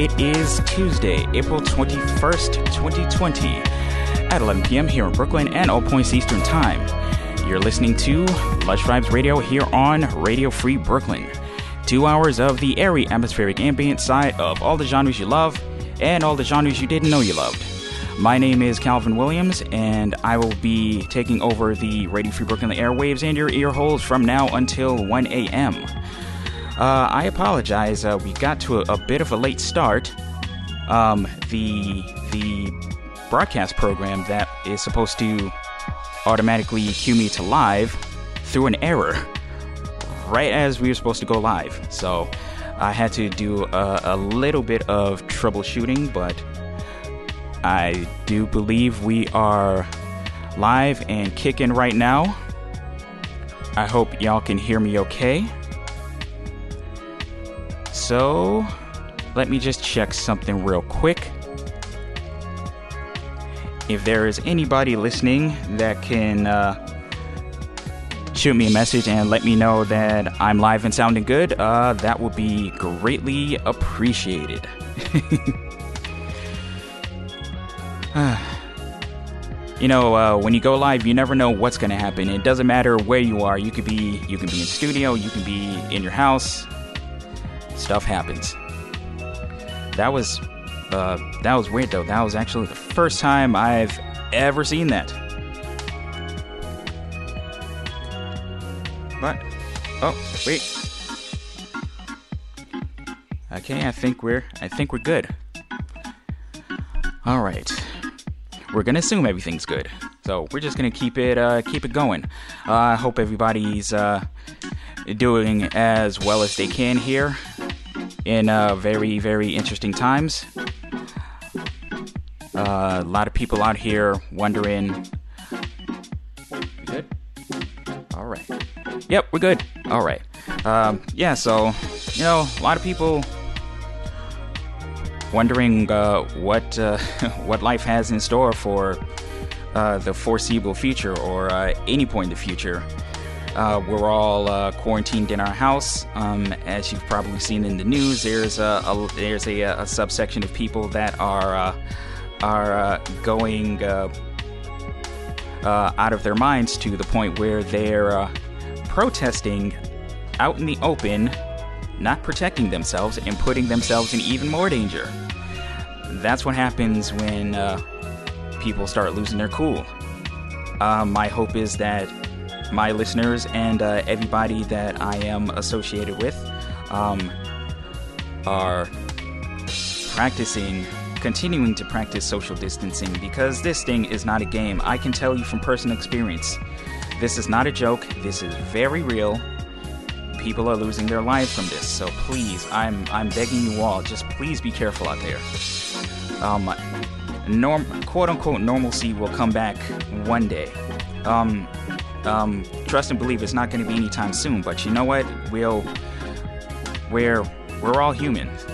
It is Tuesday, April 21st, 2020, at 11 p.m. here in Brooklyn and all points Eastern Time. You're listening to Lush Vibes Radio here on Radio Free Brooklyn. Two hours of the airy atmospheric ambient side of all the genres you love and all the genres you didn't know you loved. My name is Calvin Williams, and I will be taking over the Radio Free Brooklyn airwaves and your ear holes from now until 1 a.m. Uh, I apologize. Uh, we got to a, a, bit of a late start. Um, the the broadcast program that is supposed to automatically cue me to live through an error right as we were supposed to go live. So I had to do a, a little bit of troubleshooting, but I do believe we are live and kicking right now. I hope y'all can hear me okay. So, let me just check something real quick. If there is anybody listening that can uh, shoot me a message and let me know that I'm live and sounding good, uh, that would be greatly appreciated. you know, uh, when you go live, you never know what's going to happen. It doesn't matter where you are. You could be, you can be in studio, you can be in your house, stuff happens. That was uh, that was weird though. That was actually the first time I've ever seen that. But oh wait. Okay, I think we're I think we're good. All right, we're gonna assume everything's good. So we're just gonna keep it uh, keep it going. Uh, I hope everybody's uh, doing as well as they can here in uh, very, very interesting times. Uh, a lot of people out here wondering. Good? All right. Yep, we're good. All right. Um, yeah, so, you know, a lot of people wondering uh, what uh, what life has in store for uh, the foreseeable future or uh, any point in the future. Uh, we're all uh, quarantined in our house. Um, as you've probably seen in the news, there's a, a there's a, a, subsection of people that are uh, are uh, going uh, uh, out of their minds to the point where they're protesting out in the open, not protecting themselves and putting themselves in even more danger. That's what happens when people start losing their cool. my hope is that my listeners and uh, everybody that I am associated with um, are practicing, continuing to practice social distancing because this thing is not a game. I can tell you from personal experience. This is not a joke. This is very real. People are losing their lives from this. So please, I'm I'm begging you all, just please be careful out there. Um, norm, quote unquote normalcy will come back one day. Um, um, trust and believe it's not going to be anytime soon. But you know what? We'll we're we're all humans.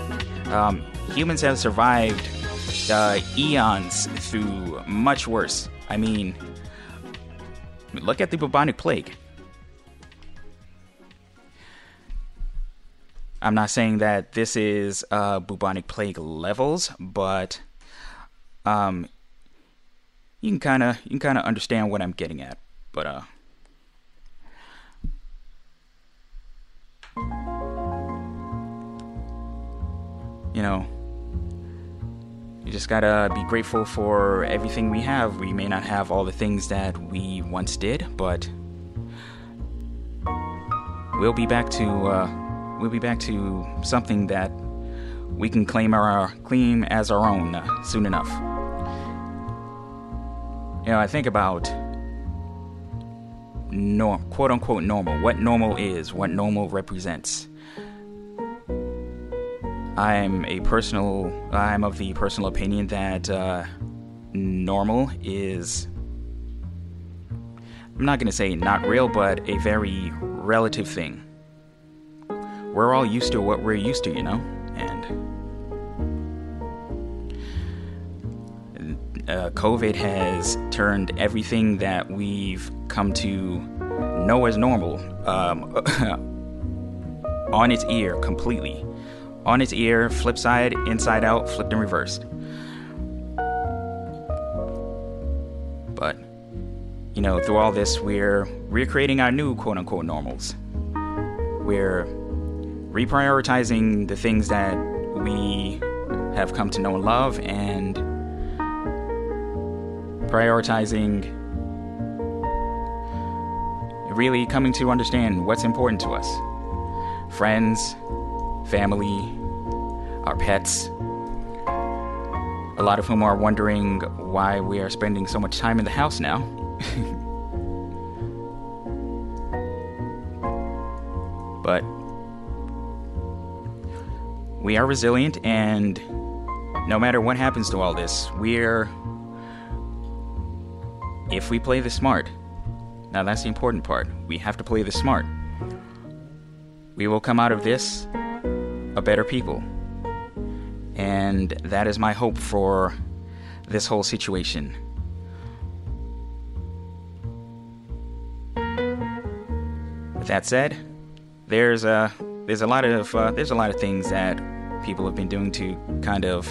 Um, humans have survived uh, eons through much worse. I mean, look at the bubonic plague. I'm not saying that this is uh, bubonic plague levels, but um, you can kind of you can kind of understand what I'm getting at. But uh, you know, you just gotta be grateful for everything we have. We may not have all the things that we once did, but we'll be back to uh, we'll be back to something that we can claim our claim as our own uh, soon enough. You know, I think about quote unquote normal, what normal is, what normal represents. I'm a personal, I'm of the personal opinion that uh, normal is, I'm not going to say not real, but a very relative thing. We're all used to what we're used to, you know? And uh, COVID has turned everything that we've come to know as normal um, on its ear completely. on its ear, flip side, inside out, flipped and reversed. But, you know, through all this, we're recreating our new quote unquote normals. We're reprioritizing the things that we have come to know and love and prioritizing really coming to understand what's important to us friends, family, our pets. A lot of whom are wondering why we are spending so much time in the house now. but we are resilient, and no matter what happens to all this, we're. If we play the smart, now that's the important part. We have to play the smart. We will come out of this a better people. And that is my hope for this whole situation. With that said, there's a there's a lot of uh, there's a lot of things that people have been doing to kind of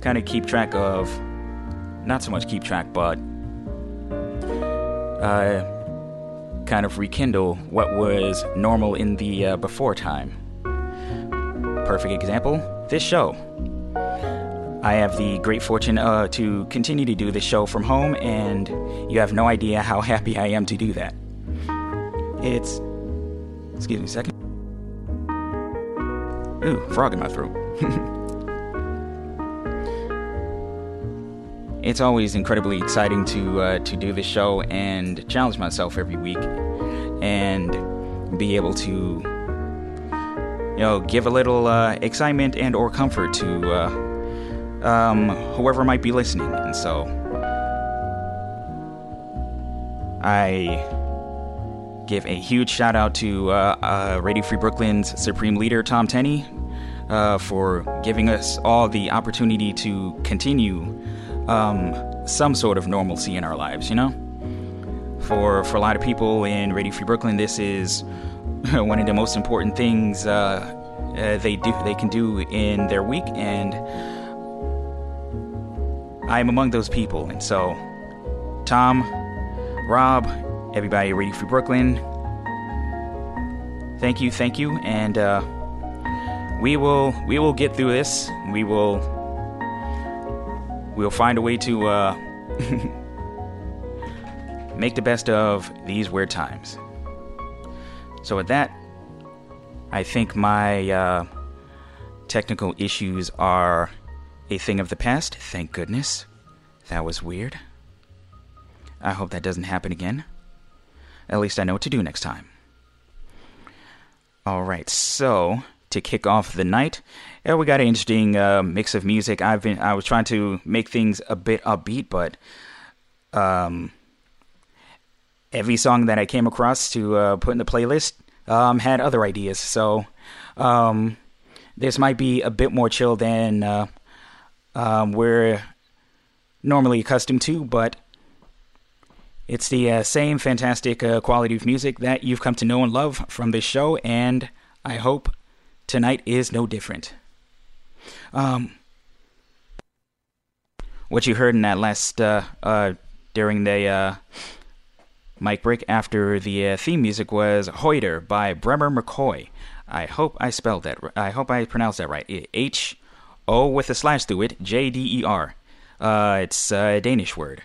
kind of keep track of not so much keep track but uh, kind of rekindle what was normal in the uh, before time. Perfect example this show. I have the great fortune uh, to continue to do this show from home, and you have no idea how happy I am to do that. It's. Excuse me a second. Ooh, frog in my throat. it's always incredibly exciting to uh, to do this show and challenge myself every week and be able to you know give a little uh, excitement and or comfort to uh, um, whoever might be listening. And so I give a huge shout out to uh, uh, Radio Free Brooklyn's supreme leader Tom Tenney uh, for giving us all the opportunity to continue um, some sort of normalcy in our lives, you know? For, for a lot of people in Radio Free Brooklyn, this is one of the most important things uh, uh, they do they can do in their week, and I'm among those people. And so, Tom, Rob, everybody at Radio Free Brooklyn, thank you, thank you, and uh, we will we will get through this. We will we'll find a way to uh, make the best of these weird times. So, with that, I think my uh, technical issues are a thing of the past. Thank goodness. That was weird. I hope that doesn't happen again. At least I know what to do next time. Alright, so to kick off the night, yeah, we got an interesting uh, mix of music. I've been I was trying to make things a bit upbeat, but um, every song that I came across to uh, put in the playlist um, had other ideas. So um, this might be a bit more chill than uh, um, we're normally accustomed to, but it's the uh, same fantastic uh, quality of music that you've come to know and love from this show, and I hope tonight is no different. Um, what you heard in that last uh, uh, during the uh, mic break after the uh, theme music was Hoiter by Bremer McCoy. I hope I spelled that. I hope I pronounced that right. H O with a slash through it. J D E R. Uh, it's a Danish word.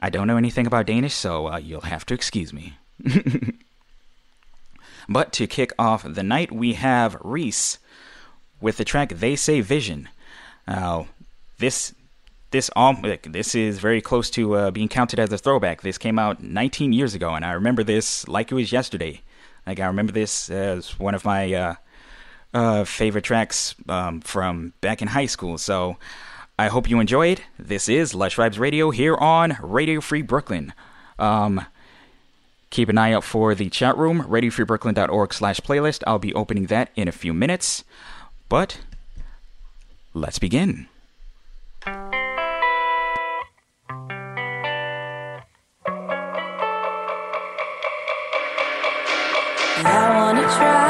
I don't know anything about Danish, so uh, you'll have to excuse me. but to kick off the night, we have Res with the track "They Say Vision." Now, this this um, this is very close to uh, being counted as a throwback. This came out 19 years ago, and I remember this like it was yesterday. Like I remember this as one of my uh, uh, favorite tracks um, from back in high school. So I hope you enjoyed. This is Lush Vibes Radio here on Radio Free Brooklyn. Um, keep an eye out for the chat room, radiofreebrooklyn.org slash playlist. I'll be opening that in a few minutes. But let's begin. I wanna try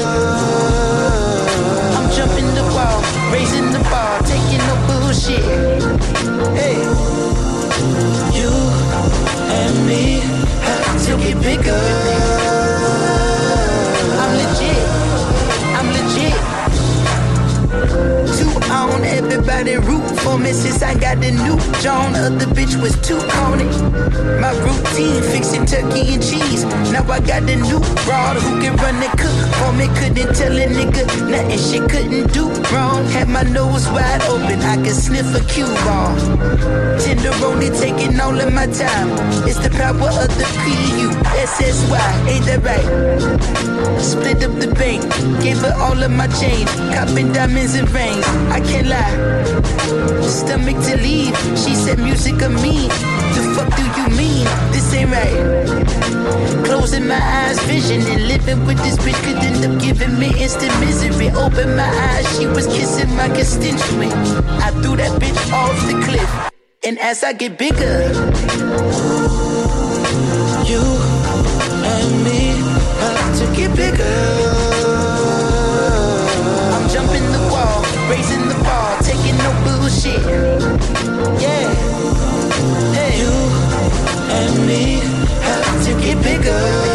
get bigger. on. Everybody for me I got the new John. Other bitch was too corny. My routine fixing turkey and cheese. Now I got the new broad who can run and cook for me. Couldn't tell a nigga nothing she couldn't do wrong. Had my nose wide open, I could sniff a cue ball. Tenderoni taking all of my time. It's the power of the P-U-S-S-Y, ain't that right? Split up the bank, gave her all of my change. Copping diamonds and rings. I can't lie. Stomach to leave. She said music of me. The fuck do you mean? This ain't right. Closing my eyes, vision and living with this bitch could end up giving me instant misery. Open my eyes, she was kissing my constituent. I threw that bitch off the cliff. And as I get bigger, you and me have to get bigger. Bullshit. Yeah. Hey. You and me have to get bigger.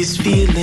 This feeling.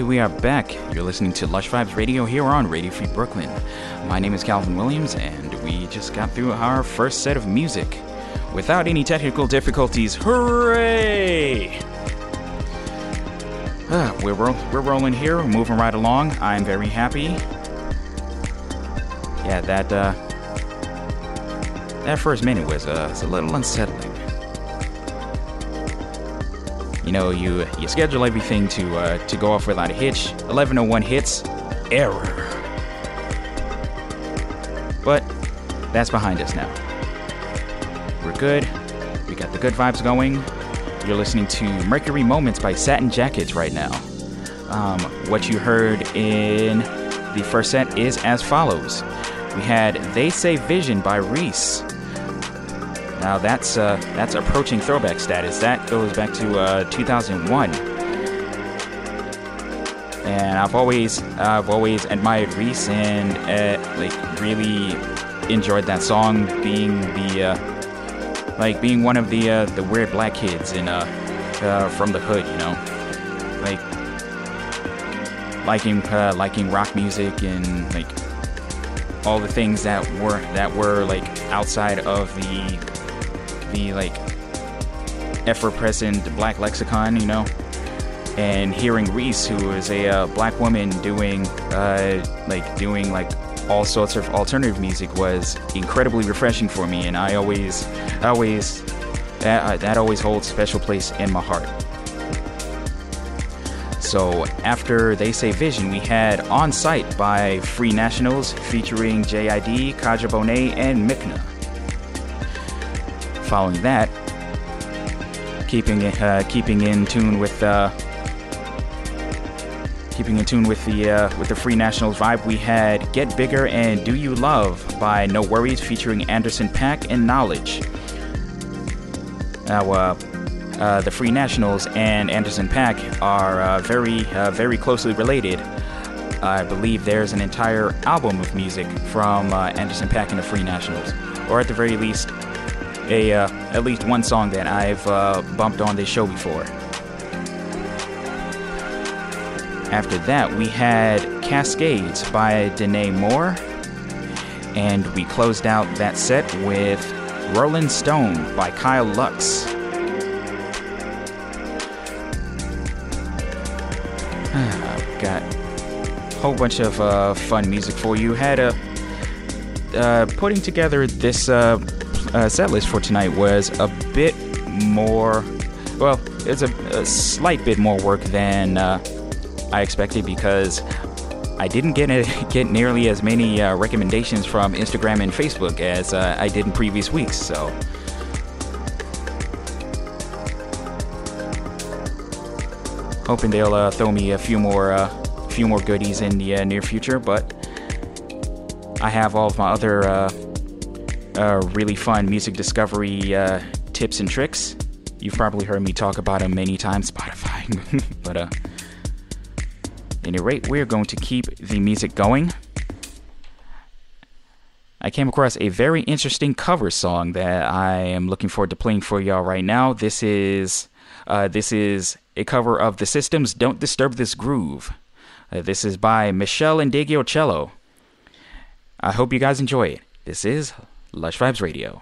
Everybody, we are back. You're listening to Lush Vibes Radio here on Radio Free Brooklyn. My name is Calvin Williams, and we just got through our first set of music without any technical difficulties. Hooray! Uh, we're, ro- we're rolling here, we're moving right along. I'm very happy. Yeah, that uh, that first minute was, uh, was a little unsettling you know, you you schedule everything to uh, to go off without a hitch. 1101 hits, error. But that's behind us now. We're good. We got the good vibes going. You're listening to Mercury Moments by Satin Jackets right now. Um, what you heard in the first set is as follows. We had They Say Vision by Res. Now that's uh, that's approaching throwback status. That goes back to uh, 2001. And I've always I've always admired Res and uh, like really enjoyed that song being the uh, like being one of the uh, the weird black kids in uh, uh, from the hood, you know, like liking liking rock music and like all the things that were that were like outside of the the like ever-present black lexicon, you know, and hearing Res, who is a uh, black woman doing uh, like doing like all sorts of alternative music, was incredibly refreshing for me, and I always, always that uh, that always holds special place in my heart. So after They Say Vision, we had On Sight by Free Nationals featuring JID, Kadhja Bonet, and MIKNNA. Following that, keeping uh, keeping in tune with uh, keeping in tune with the uh, with the Free Nationals vibe, we had "Get Bigger" and "Do U Luv" by NxWorries, featuring Anderson .Paak and Knxwledge. Now, uh, uh, the Free Nationals and Anderson .Paak are uh, very uh, very closely related. I believe there's an entire album of music from uh, Anderson .Paak and the Free Nationals, or at the very least, a uh, at least one song that I've uh, bumped on this show before. After that, we had Cascades by Denai Moore, and we closed out that set with Rolling Stone by Kyle Lux. I've got a whole bunch of uh, fun music for you. Had a uh, putting together this uh, set list for tonight was a bit more. Well, it's a, a slight bit more work than uh, I expected because I didn't get a, get nearly as many uh, recommendations from Instagram and Facebook as uh, I did in previous weeks. So. Hoping they'll uh, throw me a few more, uh, few more goodies in the near future, but I have all of my other uh, really fun music discovery uh, tips and tricks. You've probably heard me talk about them many times, Spotify. but uh, any rate, we're going to keep the music going. I came across a very interesting cover song that I am looking forward to playing for y'all right now. This is uh, this is a cover of The System's "Don't Disturb This Groove." Uh, this is by Meshell Ndegeocello. I hope you guys enjoy it. This is Lush Vibes Radio.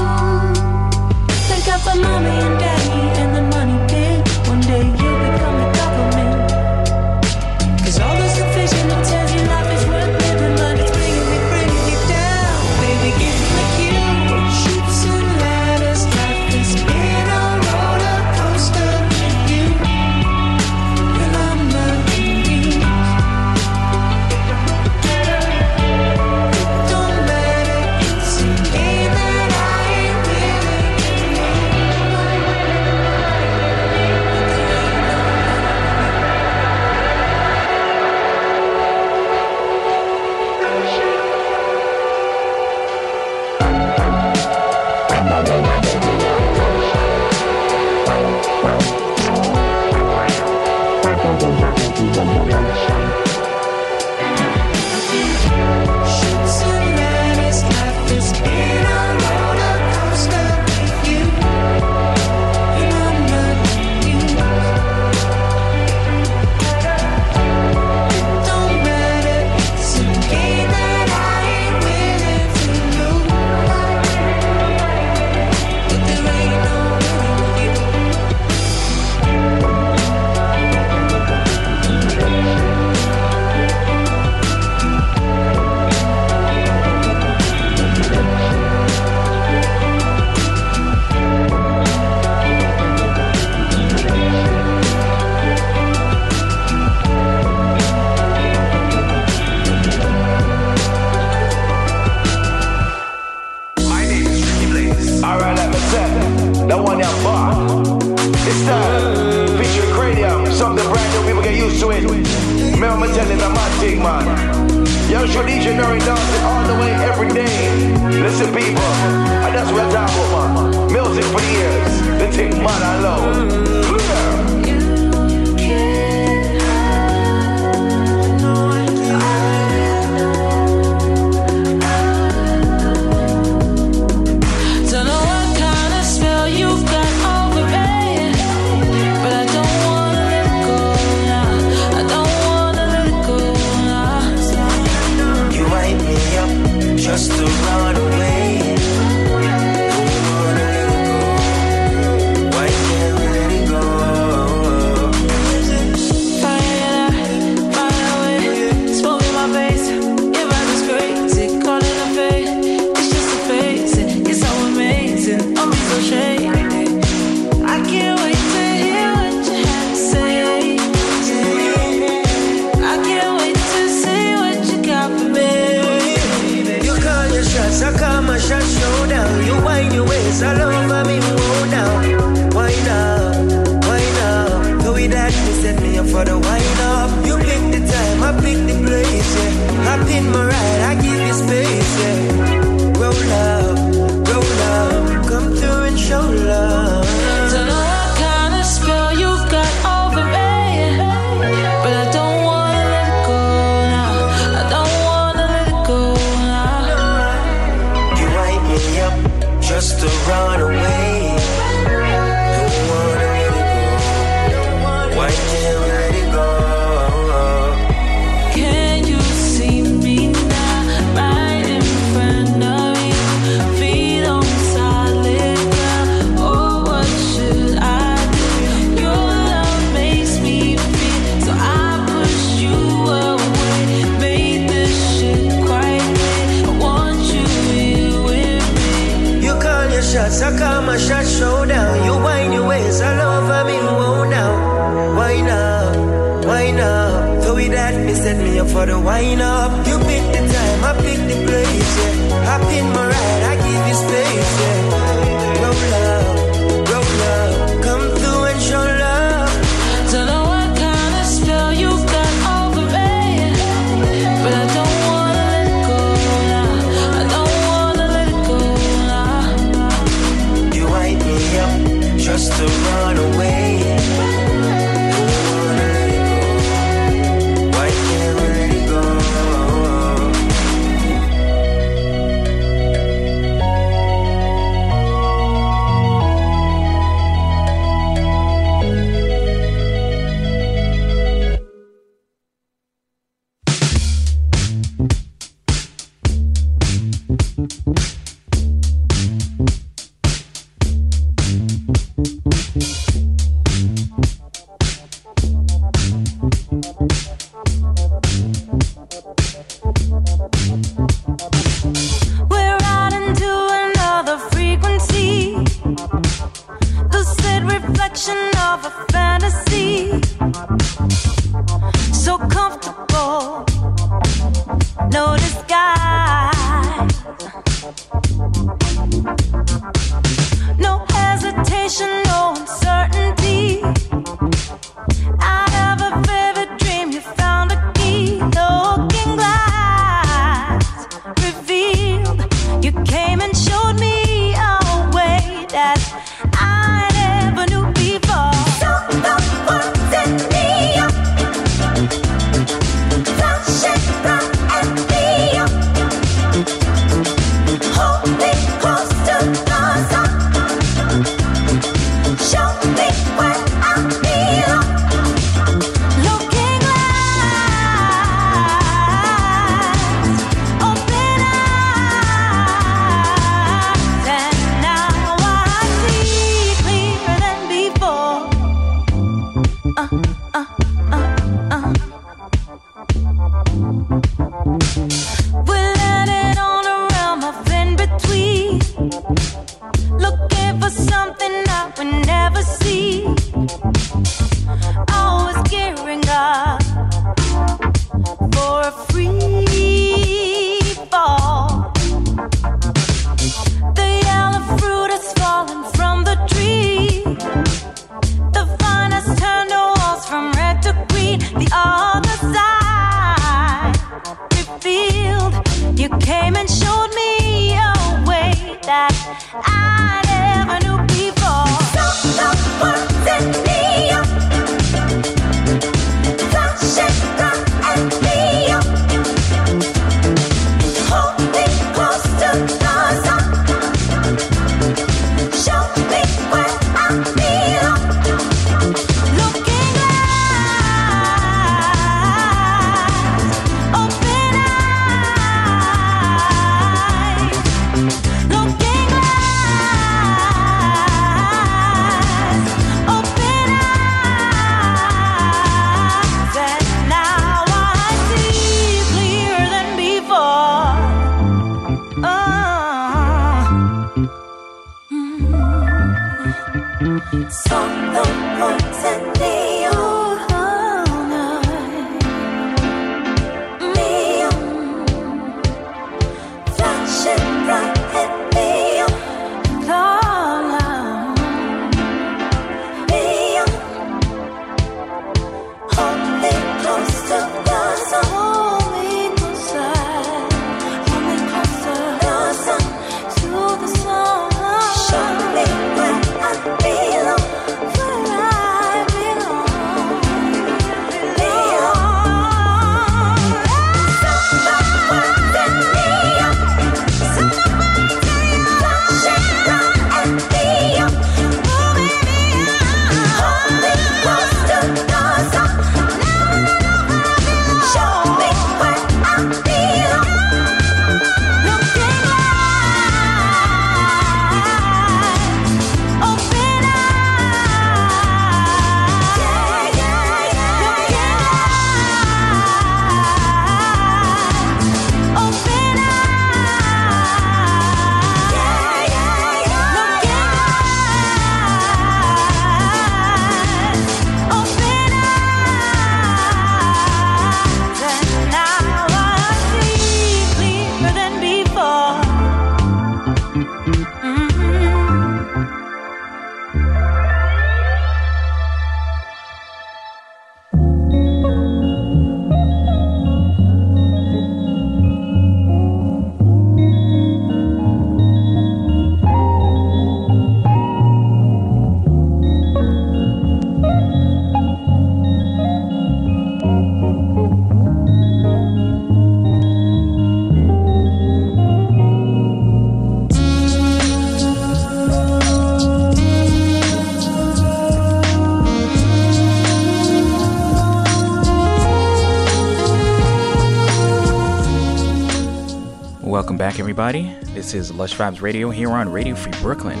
Everybody. This is Lush Vibes Radio here on Radio Free Brooklyn.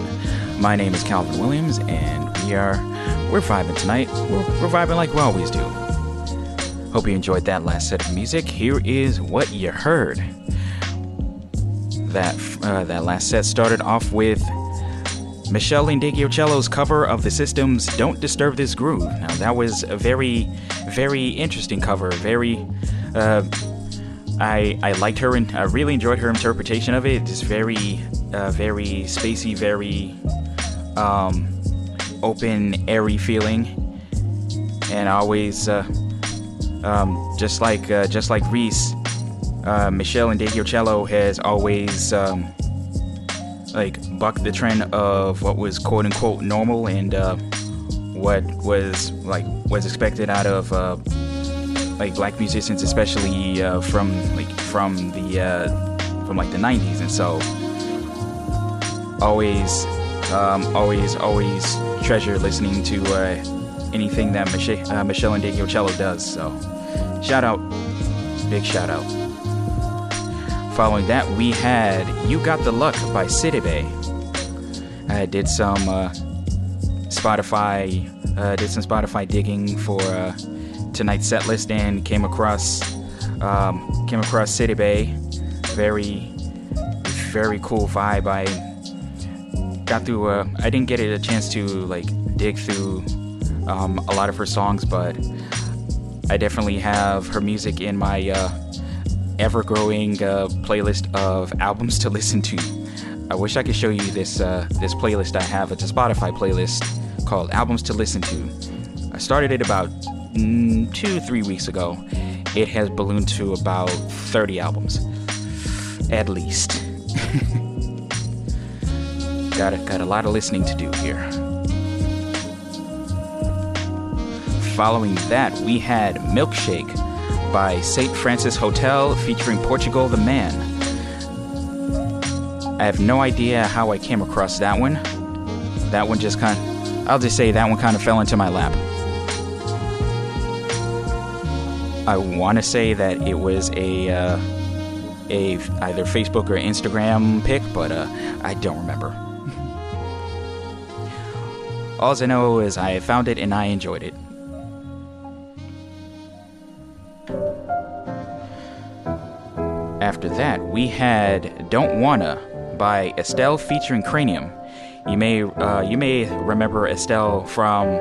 My name is Calvin Williams, and we are we're vibing tonight. We're, we're vibing like we always do. Hope you enjoyed that last set of music. Here is what you heard. That uh, that last set started off with Meshell Ndegeocello's cover of the System's "Don't Disturb This Groove." Now that was a very, very interesting cover. Very. Uh, I I liked her and I really enjoyed her interpretation of it. It's very uh, very spacey, very um, open, airy feeling, and always uh, um, just like uh, just like Res, uh, Meshell Cello has always um, like bucked the trend of what was quote unquote normal and uh, what was like was expected out of uh, like black musicians, especially uh, from like from the uh, from like the '90s, and so always, um, always, always treasure listening to uh, anything that Meshell, and Meshell Ndegeocello does. So, shout out, big shout out. Following that, we had "You Got the Luck" by Sidibe. I did some uh, Spotify, uh, did some Spotify digging for uh, tonight's set list and came across um, came across Sidibe. Very very cool vibe. I got through. Uh, I didn't get a chance to like dig through um, a lot of her songs, but I definitely have her music in my uh, ever-growing uh, playlist of albums to listen to. I wish I could show you this uh, this playlist I have. It's a Spotify playlist called "Albums to Listen to." I started it about Mm, two, three weeks ago. It has ballooned to about 30 albums, at least. got a, got a lot of listening to do here. Following that, we had Milkshake by St. Francis Hotel featuring Portugal the Man. I have no idea how I came across that one. That one just kind of, I'll just say that one kind of fell into my lap. I want to say that it was a uh, a either Facebook or Instagram pic, but uh, I don't remember. All I know is I found it and I enjoyed it. After that, we had "Don't Wanna" by Estelle featuring Kranium. You may uh, you may remember Estelle from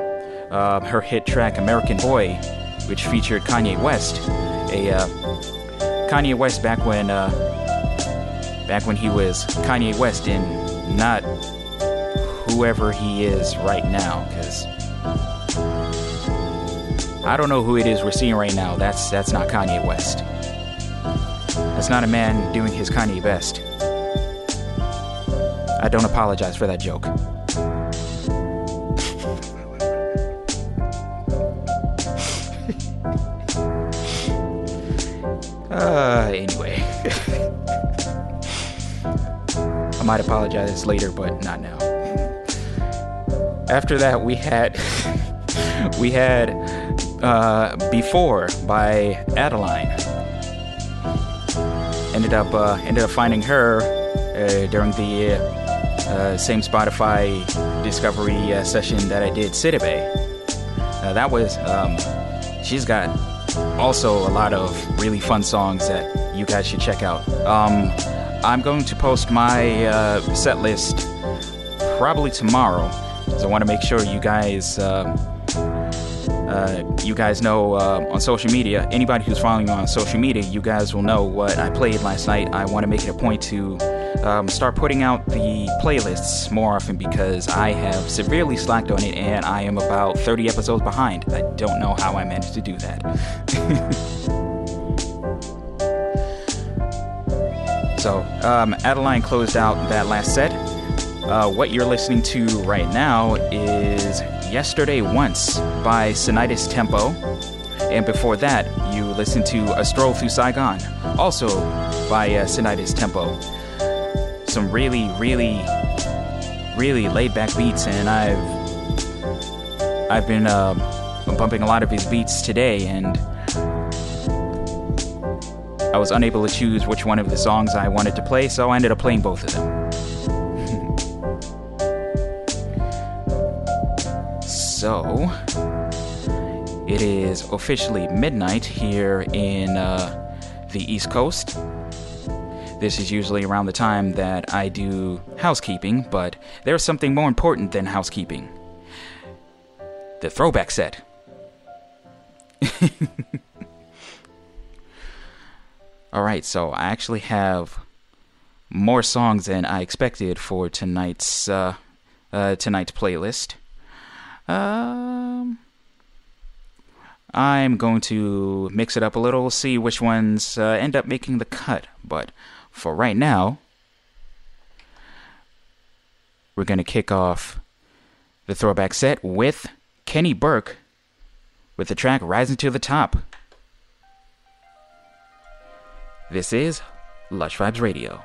uh, her hit track "American Boy," which featured Kanye West. A uh, Kanye West back when uh, back when he was Kanye West and not whoever he is right now. Because I don't know who it is we're seeing right now. That's that's not Kanye West. That's not a man doing his Kanye best. I don't apologize for that joke. Uh, anyway. I might apologize later, but not now. After that, we had we had uh, "Before" by Adeline. Ended up uh, ended up finding her uh, during the uh, same Spotify discovery uh, session that I did Sidibe. Uh, that was um, she's got also a lot of really fun songs that you guys should check out. Um, I'm going to post my uh, set list probably tomorrow, because I want to make sure you guys. Uh, uh, you guys know uh, on social media, anybody who's following me on social media, you guys will know what I played last night. I want to make it a point to um, start putting out the playlists more often because I have severely slacked on it and I am about 30 episodes behind. I don't know how I managed to do that. so, um, Adeline closed out that last set. Uh, what you're listening to right now is Yesterday Once by Sinitus Tempo. And before that, you listened to A Stroll Through Saigon, also by uh, Sinitus Tempo. Some really, really, really laid back beats, and I've I've been uh, bumping a lot of his beats today, and I was unable to choose which one of the songs I wanted to play, so I ended up playing both of them. so, it is officially midnight here in uh, the East Coast. This is usually around the time that I do housekeeping, but there's something more important than housekeeping the throwback set. Alright, so I actually have more songs than I expected for tonight's uh, uh, tonight's playlist. Um, I'm going to mix it up a little, see which ones uh, end up making the cut. But for right now, we're going to kick off the throwback set with Keni Burke with the track Rising to the Top. This is Lush Vibes Radio.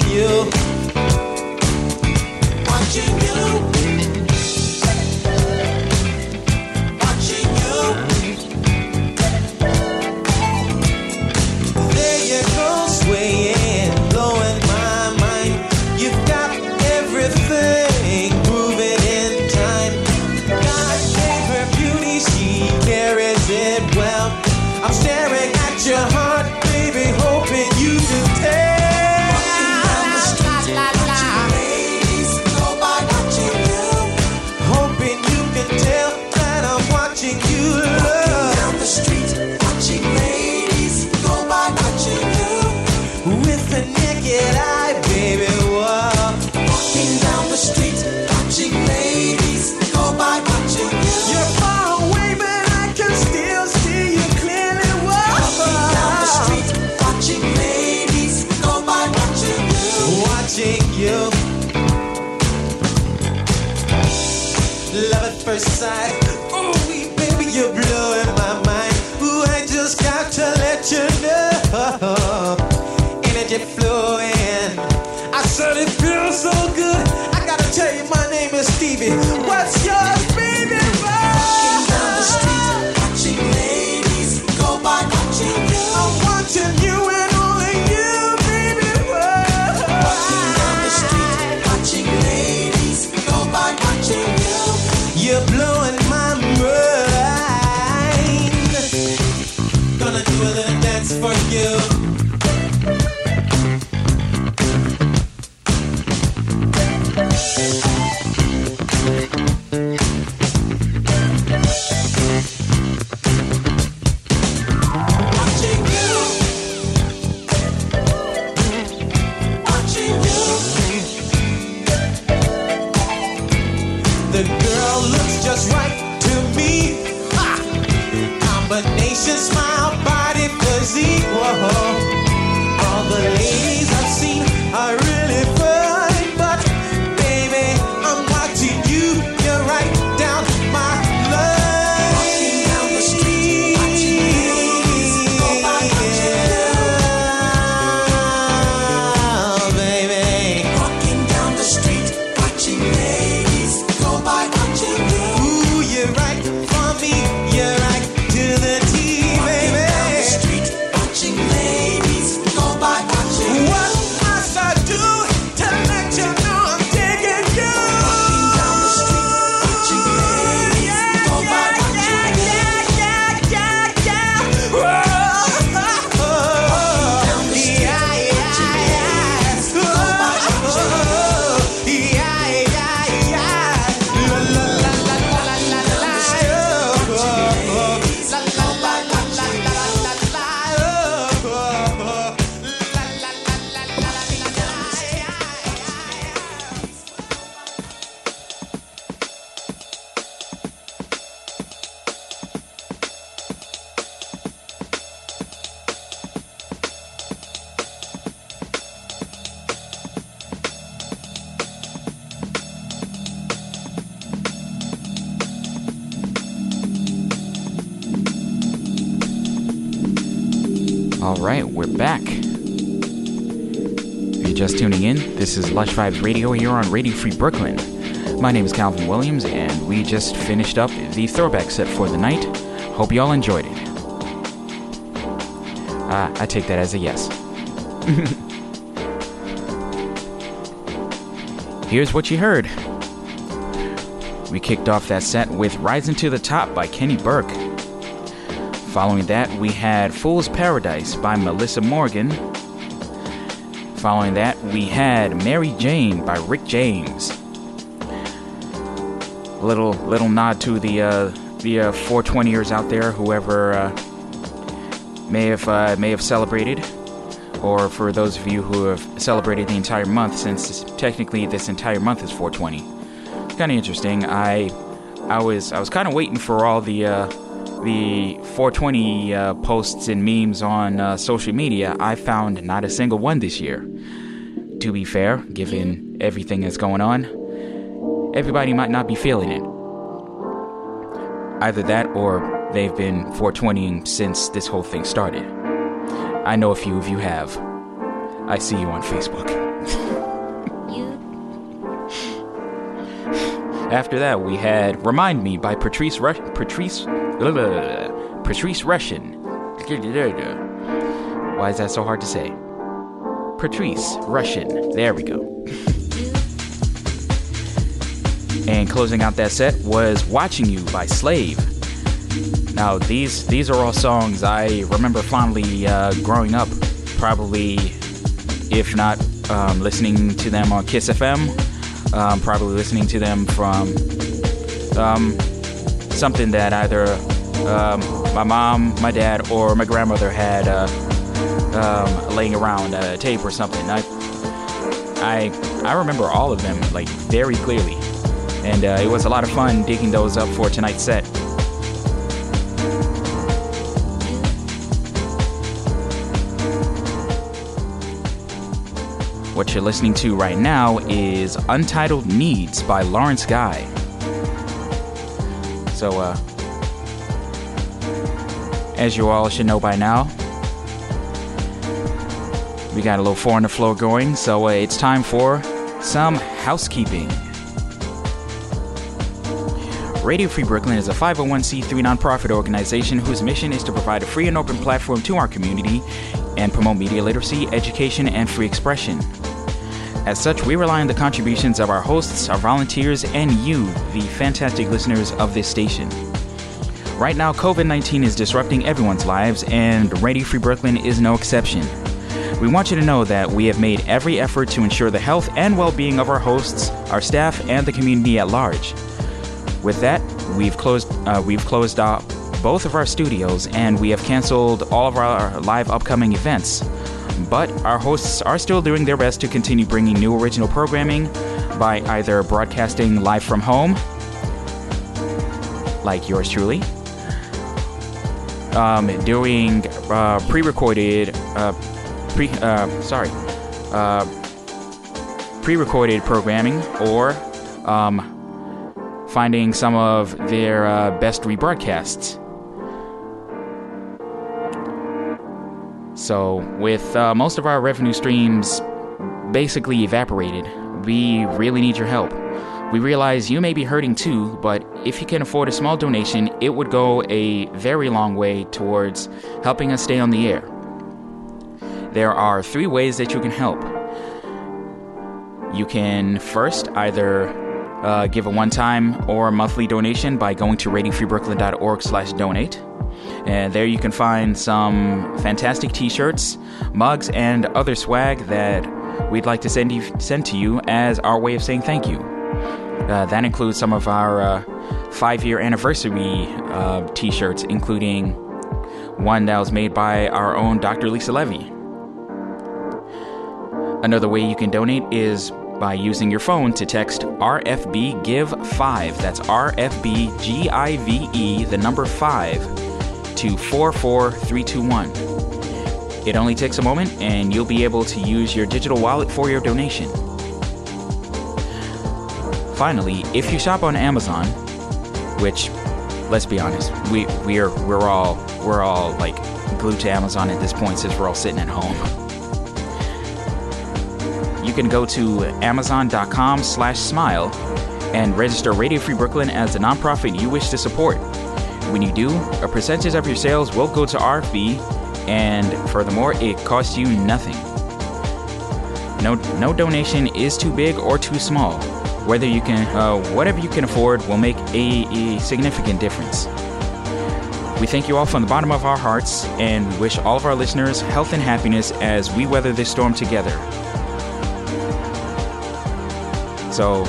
you. Watching tension energy flowing. I said it feels so good. This is Lush Vibes Radio here on Radio Free Brooklyn. My name is Calvin Williams, and we just finished up the throwback set for the night. Hope you all enjoyed it. Uh, I take that as a yes. Here's what you heard. We kicked off that set with Rising to the Top by Keni Burke. Following that, we had Fool's Paradise by Meli'sa Morgan Following that, we had Mary Jane by Rick James. Little little nod to the uh, the uh, 420ers out there, whoever uh, may have uh, may have celebrated, or for those of you who have celebrated the entire month, since technically this entire month is 420. It's kind of interesting. I I was I was kind of waiting for all the uh, the 420 uh, posts and memes on uh, social media, I found not a single one this year. To be fair, given everything that's going on, everybody might not be feeling it. Either that or they've been 420ing since this whole thing started. I know a few of you have. I see you on Facebook. After that, we had "Remind Me" by Patrice Rush- Patrice Patrice Rushen. Why is that so hard to say? Patrice Rushen. There we go. And closing out that set was "Watching You" by Slave. Now these these are all songs I remember fondly uh, growing up. Probably, if not um, listening to them on Kiss FM, um, probably listening to them from um, something that either um, my mom, my dad, or my grandmother had uh, um, laying around a tape or something. I, I I remember all of them like very clearly, and uh, it was a lot of fun digging those up for tonight's set. What you're listening to right now is Untitled Needs by Laurence Guy. So, uh, as you all should know by now, we got a little four on the floor going, so uh, it's time for some housekeeping. Radio Free Brooklyn is a 501c3 nonprofit organization whose mission is to provide a free and open platform to our community and promote media literacy, education, and free expression. As such, we rely on the contributions of our hosts, our volunteers, and you, the fantastic listeners of this station. Right now, COVID 19 is disrupting everyone's lives, and Radio Free Brooklyn is no exception. We want you to know that we have made every effort to ensure the health and well being of our hosts, our staff, and the community at large. With that, we've closed uh, we've closed off both of our studios and we have canceled all of our live upcoming events. But our hosts are still doing their best to continue bringing new original programming by either broadcasting live from home, like yours truly, um, doing uh, pre-recorded, uh, pre uh, sorry, uh, pre-recorded programming, or um, finding some of their uh, best rebroadcasts. So, with most of our revenue streams basically evaporated, we really need your help. We realize you may be hurting too, but if you can afford a small donation, it would go a very long way towards helping us stay on the air. There are three ways that you can help. You can first either uh, give a one-time or monthly donation by going to radiofreebrooklyn.org slash donate. And there you can find some fantastic t-shirts, mugs, and other swag that we'd like to send, you, send to you as our way of saying thank you. Uh, that includes some of our uh, five-year anniversary uh, t-shirts, including one that was made by our own Dr. Lisa Levy. Another way you can donate is by using your phone to text RFB Give 5. That's RFB G I V E, the number 5, to 44321. It only takes a moment and you'll be able to use your digital wallet for your donation. Finally, if you shop on Amazon, which let's be honest, we we're we're all we're all like glued to Amazon at this point since we're all sitting at home. You can go to amazon.com slash smile and register Radio Free Brooklyn as the nonprofit you wish to support. When you do, a percentage of your sales will go to our fee, and furthermore, it costs you nothing. No, no donation is too big or too small. Whether you can, uh, whatever you can afford, will make a, a significant difference. We thank you all from the bottom of our hearts, and wish all of our listeners health and happiness as we weather this storm together. So,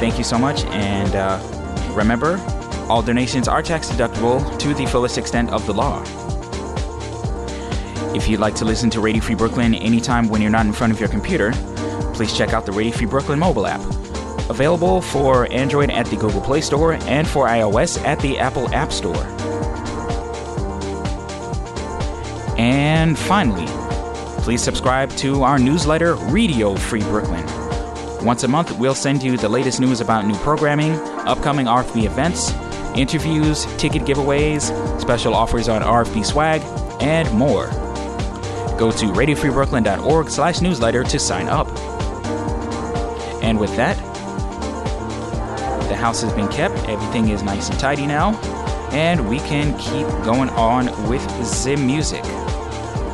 thank you so much, and uh, remember, all donations are tax deductible to the fullest extent of the law. If you'd like to listen to Radio Free Brooklyn anytime when you're not in front of your computer, please check out the Radio Free Brooklyn mobile app. Available for Android at the Google Play Store and for iOS at the Apple App Store. And finally, please subscribe to our newsletter, Radio Free Brooklyn. Once a month, we'll send you the latest news about new programming, upcoming RFB events, interviews, ticket giveaways, special offers on RFB swag, and more. go to radiofreebrooklyn.org slash newsletter to sign up. And with that, the house has been kept. Everything is nice and tidy now. And we can keep going on with the music.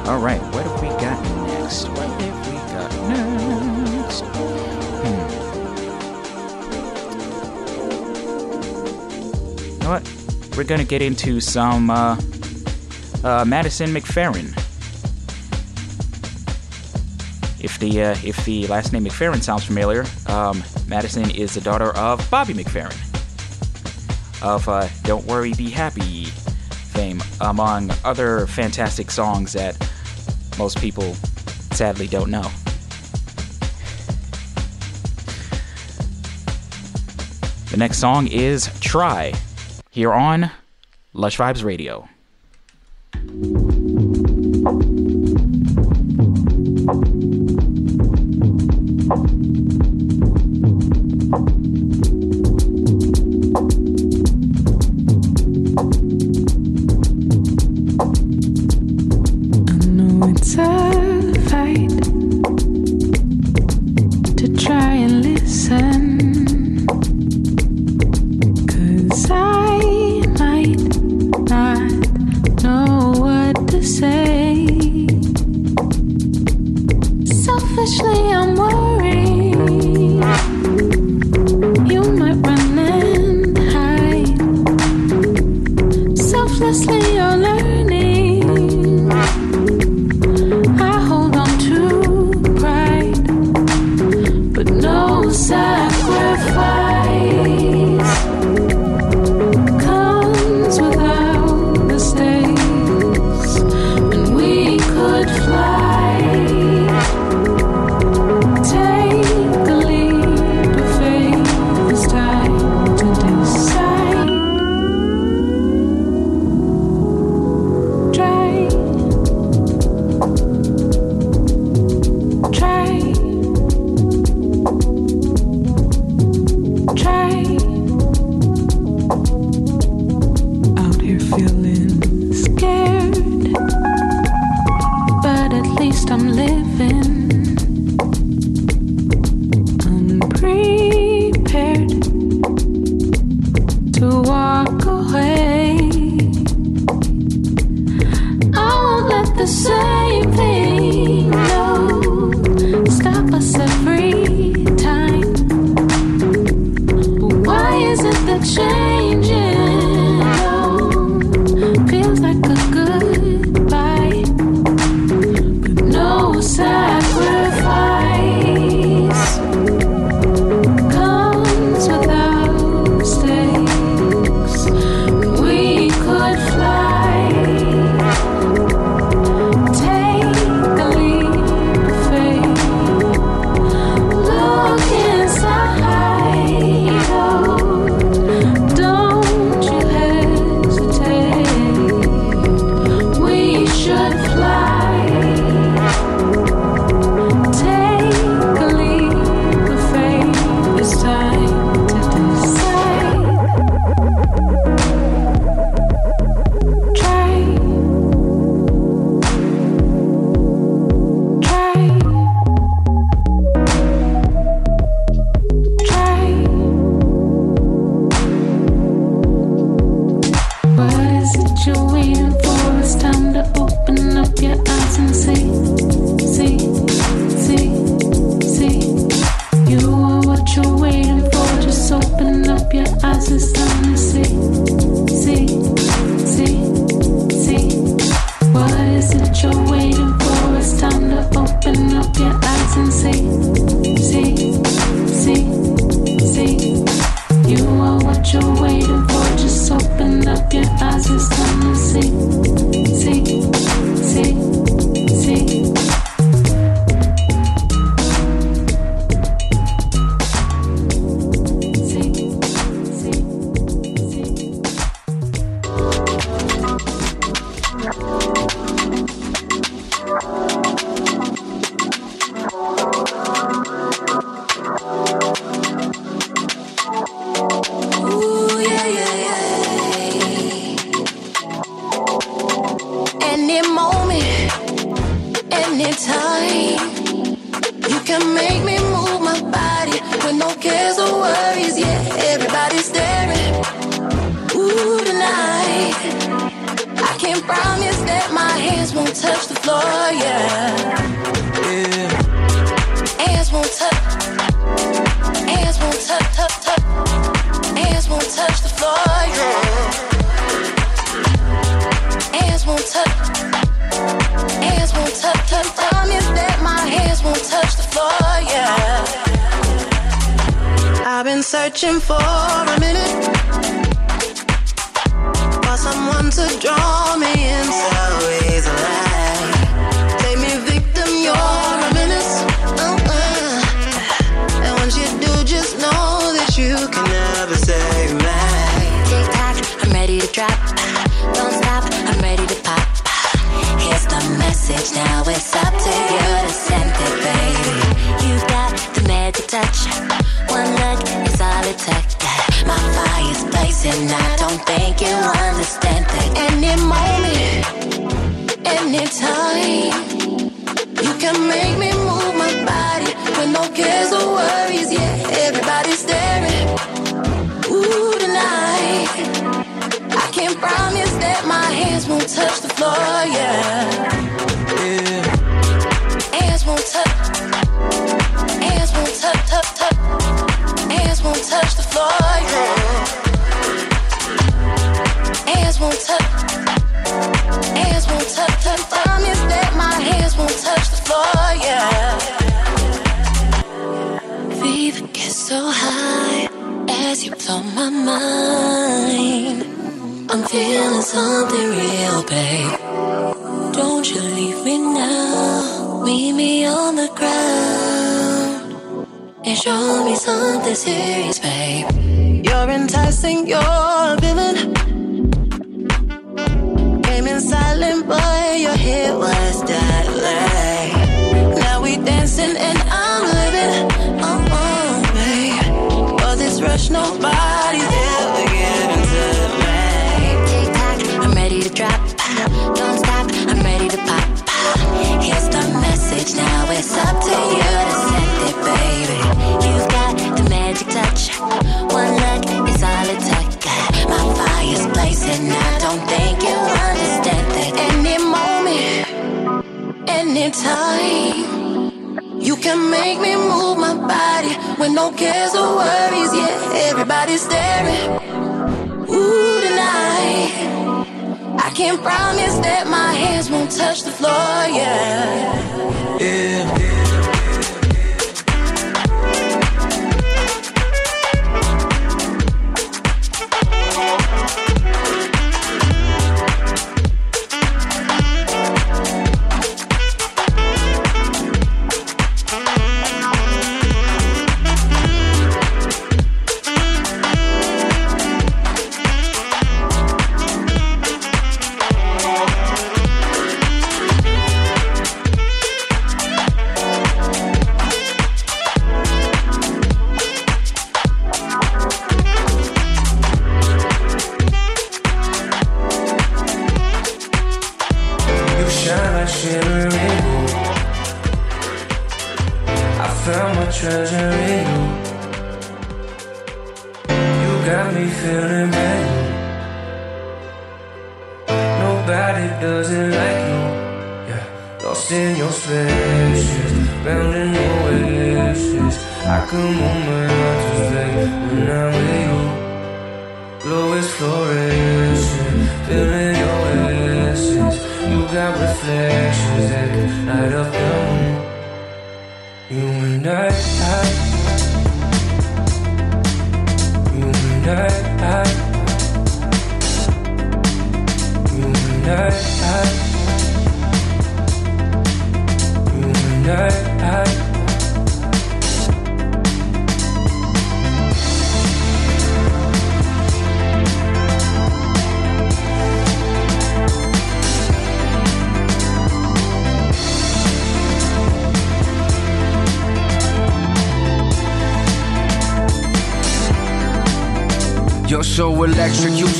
All right, what have we got next? What have we got next? Hmm. You know what? We're gonna get into some uh, uh, Madison McFerrin. If the uh, if the last name McFerrin sounds familiar, um, Madison is the daughter of Bobby McFerrin of uh, "Don't Worry, Be Happy" fame, among other fantastic songs that most people sadly don't know. The next song is "Try" here on Lush Vibes Radio.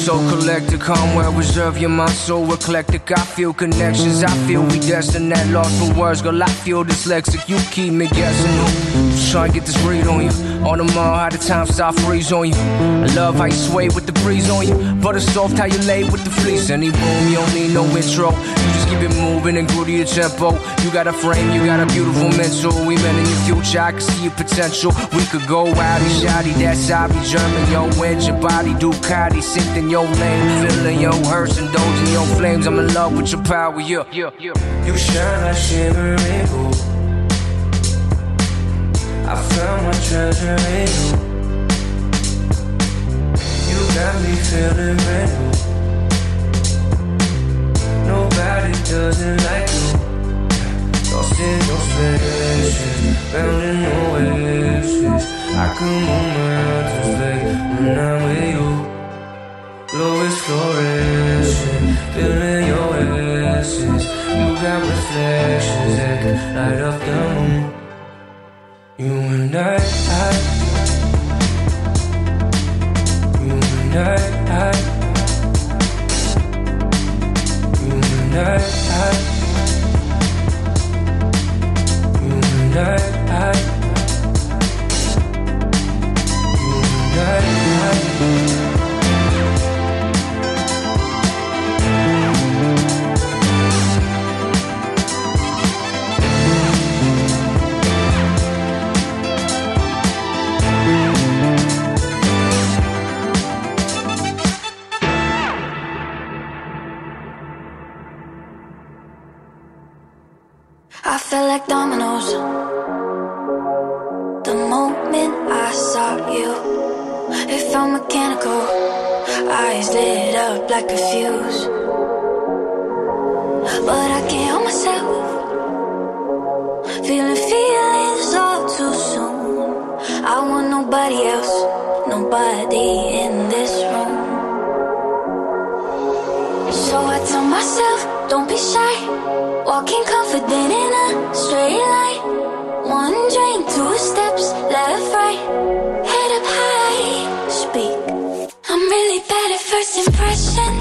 So collected. Calm, well reserve your mind, so eclectic. I feel connections, I feel we destined. That lost for words, girl, I feel dyslexic. You keep me guessing. Just try and get this read on you. On the mall, how the time stop freeze on you. I love how you sway with the breeze on you. Butter soft, how you lay with the fleece. Any boom, you don't need no intro. Just keep it moving and groove to your tempo. You got a frame, you got a beautiful mental. We met in your future, I can see your potential. We could go outy, shotty, that's be German. Yo, wind your body, Ducati, synced in your lane. Feeling your hurts, indulging your flames. I'm in love with your power, yeah, yeah, yeah. You shine like shimmering gold. I found my treasure in you. You got me feeling brand new. Nobody does it like you. Lost in your spaces, found in oasis. I on my to stay when I'm with you. Glow is fluorescent, feeling your essence. You got reflections that can light up the moon. You and I, I nobody else, nobody in this room. So I tell myself, don't be shy. Walking confident in a straight line. One drink, two steps, left, right. Head up high, speak. I'm really bad at first impressions.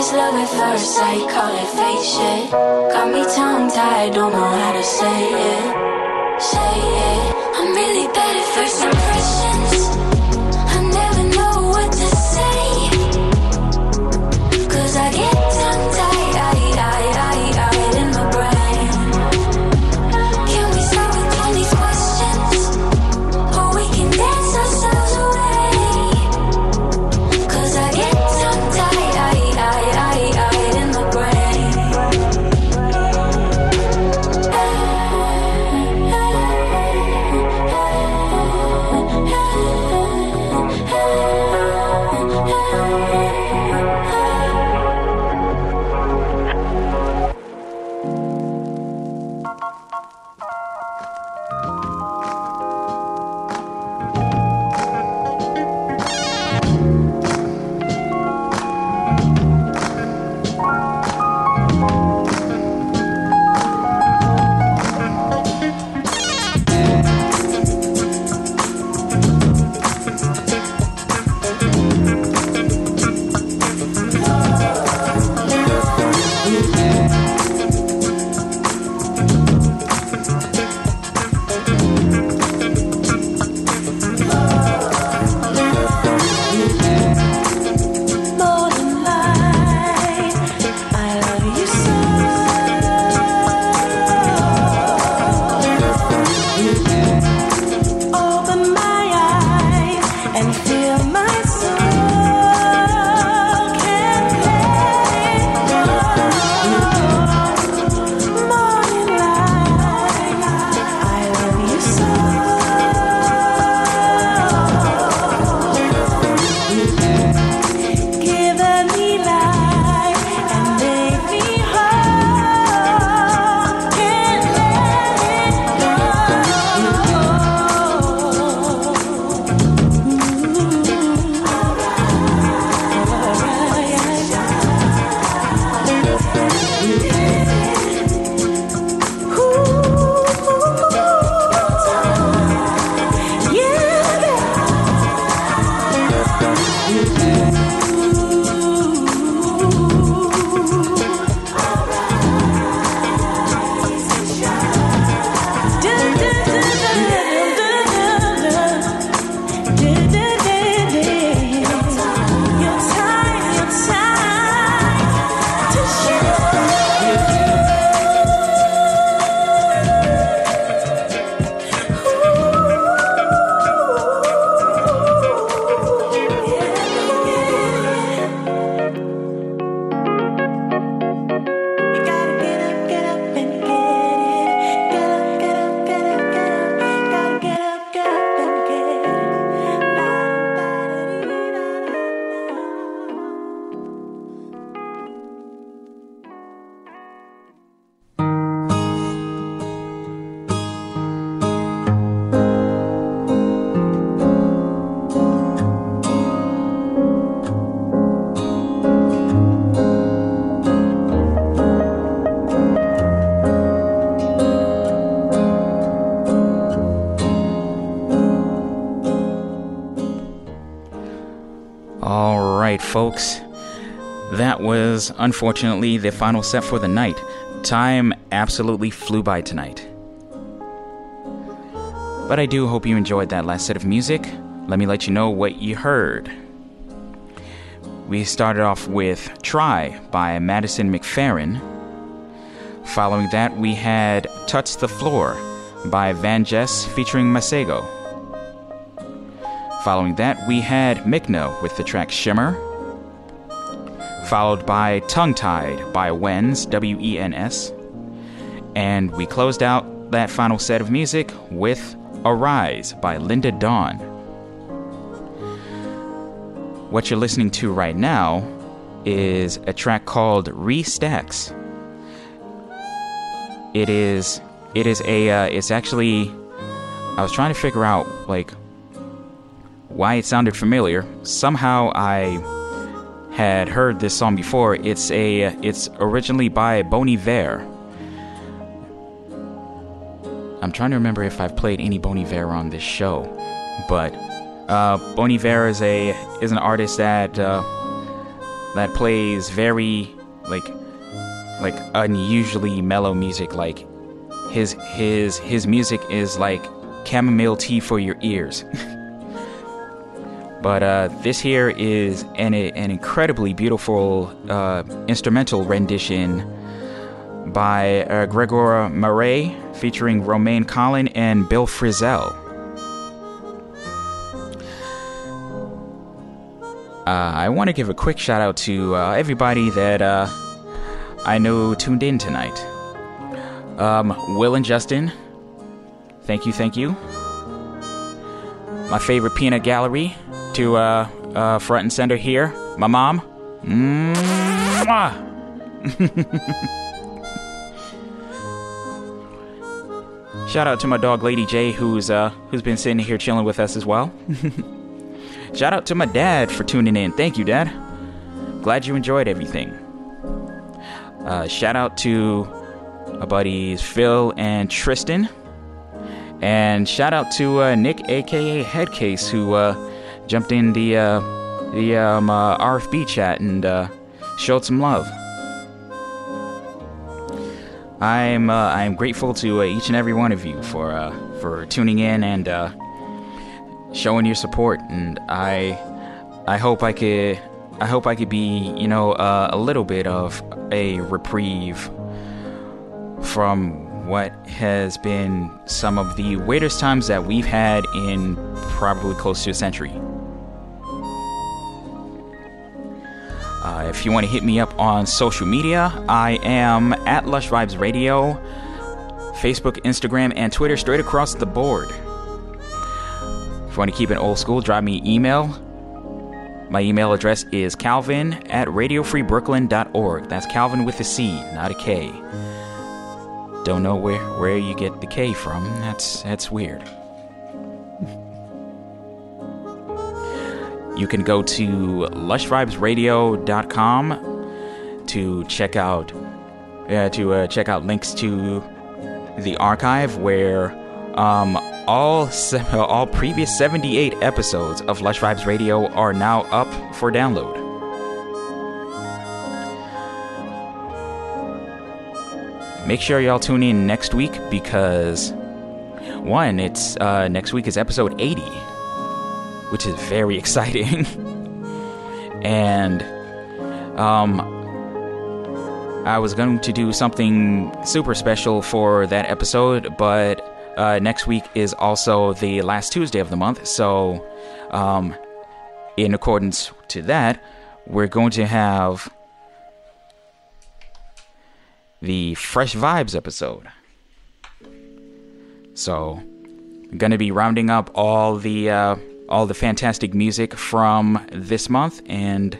Or love at first sight, call it fate shit. Got me tongue tied, don't know how to say it. Say it. I'm really bad at first. Unfortunately the final set for the night. Time absolutely flew by tonight. But I do hope you enjoyed that last set of music. Let me let you know what you heard. We started off with Try by Madison McFerrin. Following that, we had Touch the Floor by VanJess featuring Masego. Following that, we had MIKNNA with the track Shimmer. Followed by Tongue Tied by Wens, W E N S. And we closed out that final set of music with Arise by Lynda Dawn. What you're listening to right now is a track called Re: Stacks. It is it is a uh, it's actually I was trying to figure out like why it sounded familiar. Somehow I had heard this song before. It's a it's originally by Bon Iver. I'm trying to remember if I've played any Bon Iver on this show, but uh, Bon is a is an artist that uh, that plays very like like unusually mellow music. Like his his his music is like chamomile tea for your ears. but uh, this here is an an incredibly beautiful uh, instrumental rendition by uh, Gregoire Maret featuring Romain Collin and Bill Frisell. Uh, I want to give a quick shout out to uh, everybody that uh, I know tuned in tonight. Um, Will and Justin, thank you, thank you. My favorite peanut gallery to uh, uh, front and center here. My mom. Shout out to my dog Lady J, who's uh, who's been sitting here chilling with us as well. Shout out to my dad for tuning in. Thank you, Dad. Glad you enjoyed everything. Uh, shout out to my buddies Phil and Tristan. And shout out to uh, Nick, aka Headcase, who uh, jumped in the uh, the um, uh, RFB chat and uh, showed some love. I'm uh, I'm grateful to each and every one of you for for tuning in and showing your support, and I I hope I could I hope I could be you know a little bit of a reprieve from what has been some of the weirdest times that we've had in probably close to a century. Uh, if you want to hit me up on social media, I am at Lush Vibes Radio, Facebook, Instagram, and Twitter straight across the board. If you want to keep it old school, drop me email. My email address is calvin at radiofreebrooklyn.org. That's Calvin with a C, not a K. Don't know where, where you get the K from. That's that's weird. You can go to lushvibesradio.com to check out uh, to uh, check out links to the archive where um, all se- all previous 78 episodes of Lush Vibes Radio are now up for download. Make sure y'all tune in next week because one, it's uh, next week is episode 80, which is very exciting. and um, I was going to do something super special for that episode, but uh, next week is also the last Tuesday of the month. So, um, in accordance to that, we're going to have the Fresh Vibes episode. So, I'm going to be rounding up all the uh, all the fantastic music from this month and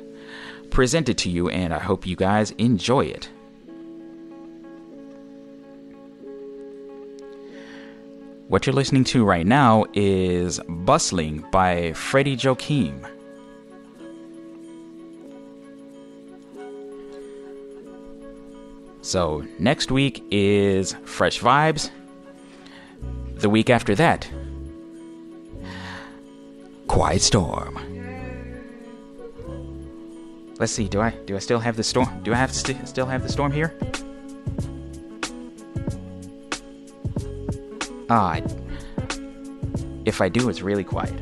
present it to you, and I hope you guys enjoy it. What you're listening to right now is Bustling by Freddie Joachim. So, next week is Fresh Vibes. The week after that, Quiet Storm. let's see. Do I do I still have the storm? Do I have st- still have the storm here? Ah, if I do, it's really quiet.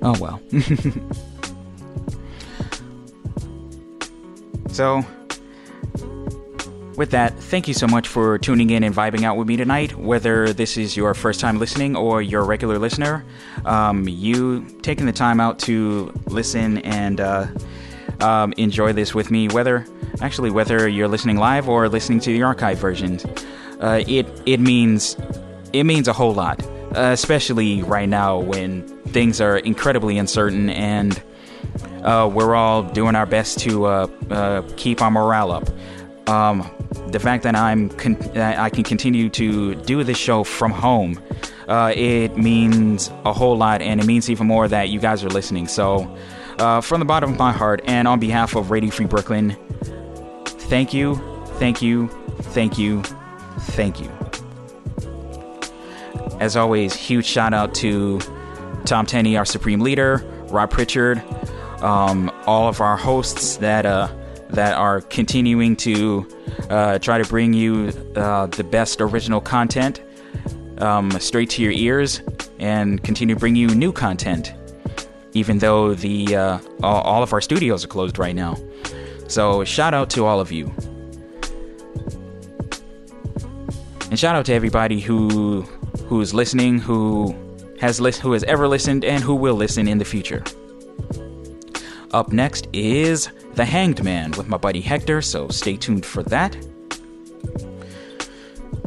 Oh well. so, with that, thank you so much for tuning in and vibing out with me tonight. Whether this is your first time listening or you're a regular listener, um, you taking the time out to listen and uh, um, enjoy this with me. Whether actually whether you're listening live or listening to the archive versions, uh, it it means it means a whole lot, uh, especially right now when things are incredibly uncertain and uh, we're all doing our best to uh, uh, keep our morale up. Um, the fact that I'm con- that I can continue to do this show from home, uh, it means a whole lot, and it means even more that you guys are listening. So, uh, from the bottom of my heart, and on behalf of Radio Free Brooklyn, thank you, thank you, thank you, thank you. As always, huge shout out to Tom Tenney, our supreme leader, Rob Pritchard, um, all of our hosts that uh, that are continuing to uh, try to bring you uh, the best original content um, straight to your ears, and continue to bring you new content, even though the uh, all, of our studios are closed right now. So shout out to all of you. And shout out to everybody who who's listening, who has list, who has ever listened, and who will listen in the future. Up next is The Hanged Man with my buddy Hector, so stay tuned for that.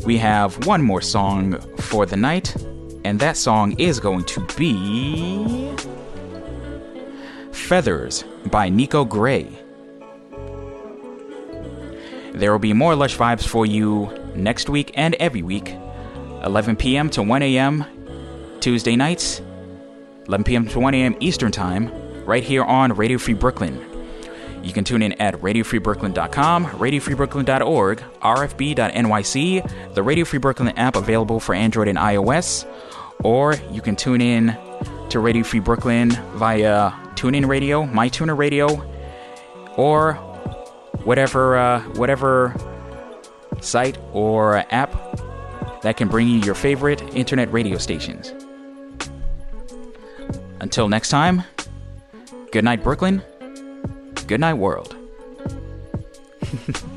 We have one more song for the night, and that song is going to be Feathers by Nikko Gray. There will be more Lush Vibes for you next week and every week, 11 p.m. to 1 a.m. Tuesday nights, 11 p.m. to 1 a.m. Eastern Time, right here on Radio Free Brooklyn. You can tune in at radiofreebrooklyn.com, radiofreebrooklyn.org, rfb.nyc, the Radio Free Brooklyn app available for Android and iOS, or you can tune in to Radio Free Brooklyn via TuneIn Radio, MyTuner Radio, or whatever uh, whatever site or app that can bring you your favorite internet radio stations. Until next time, good night, Brooklyn. Good night, world.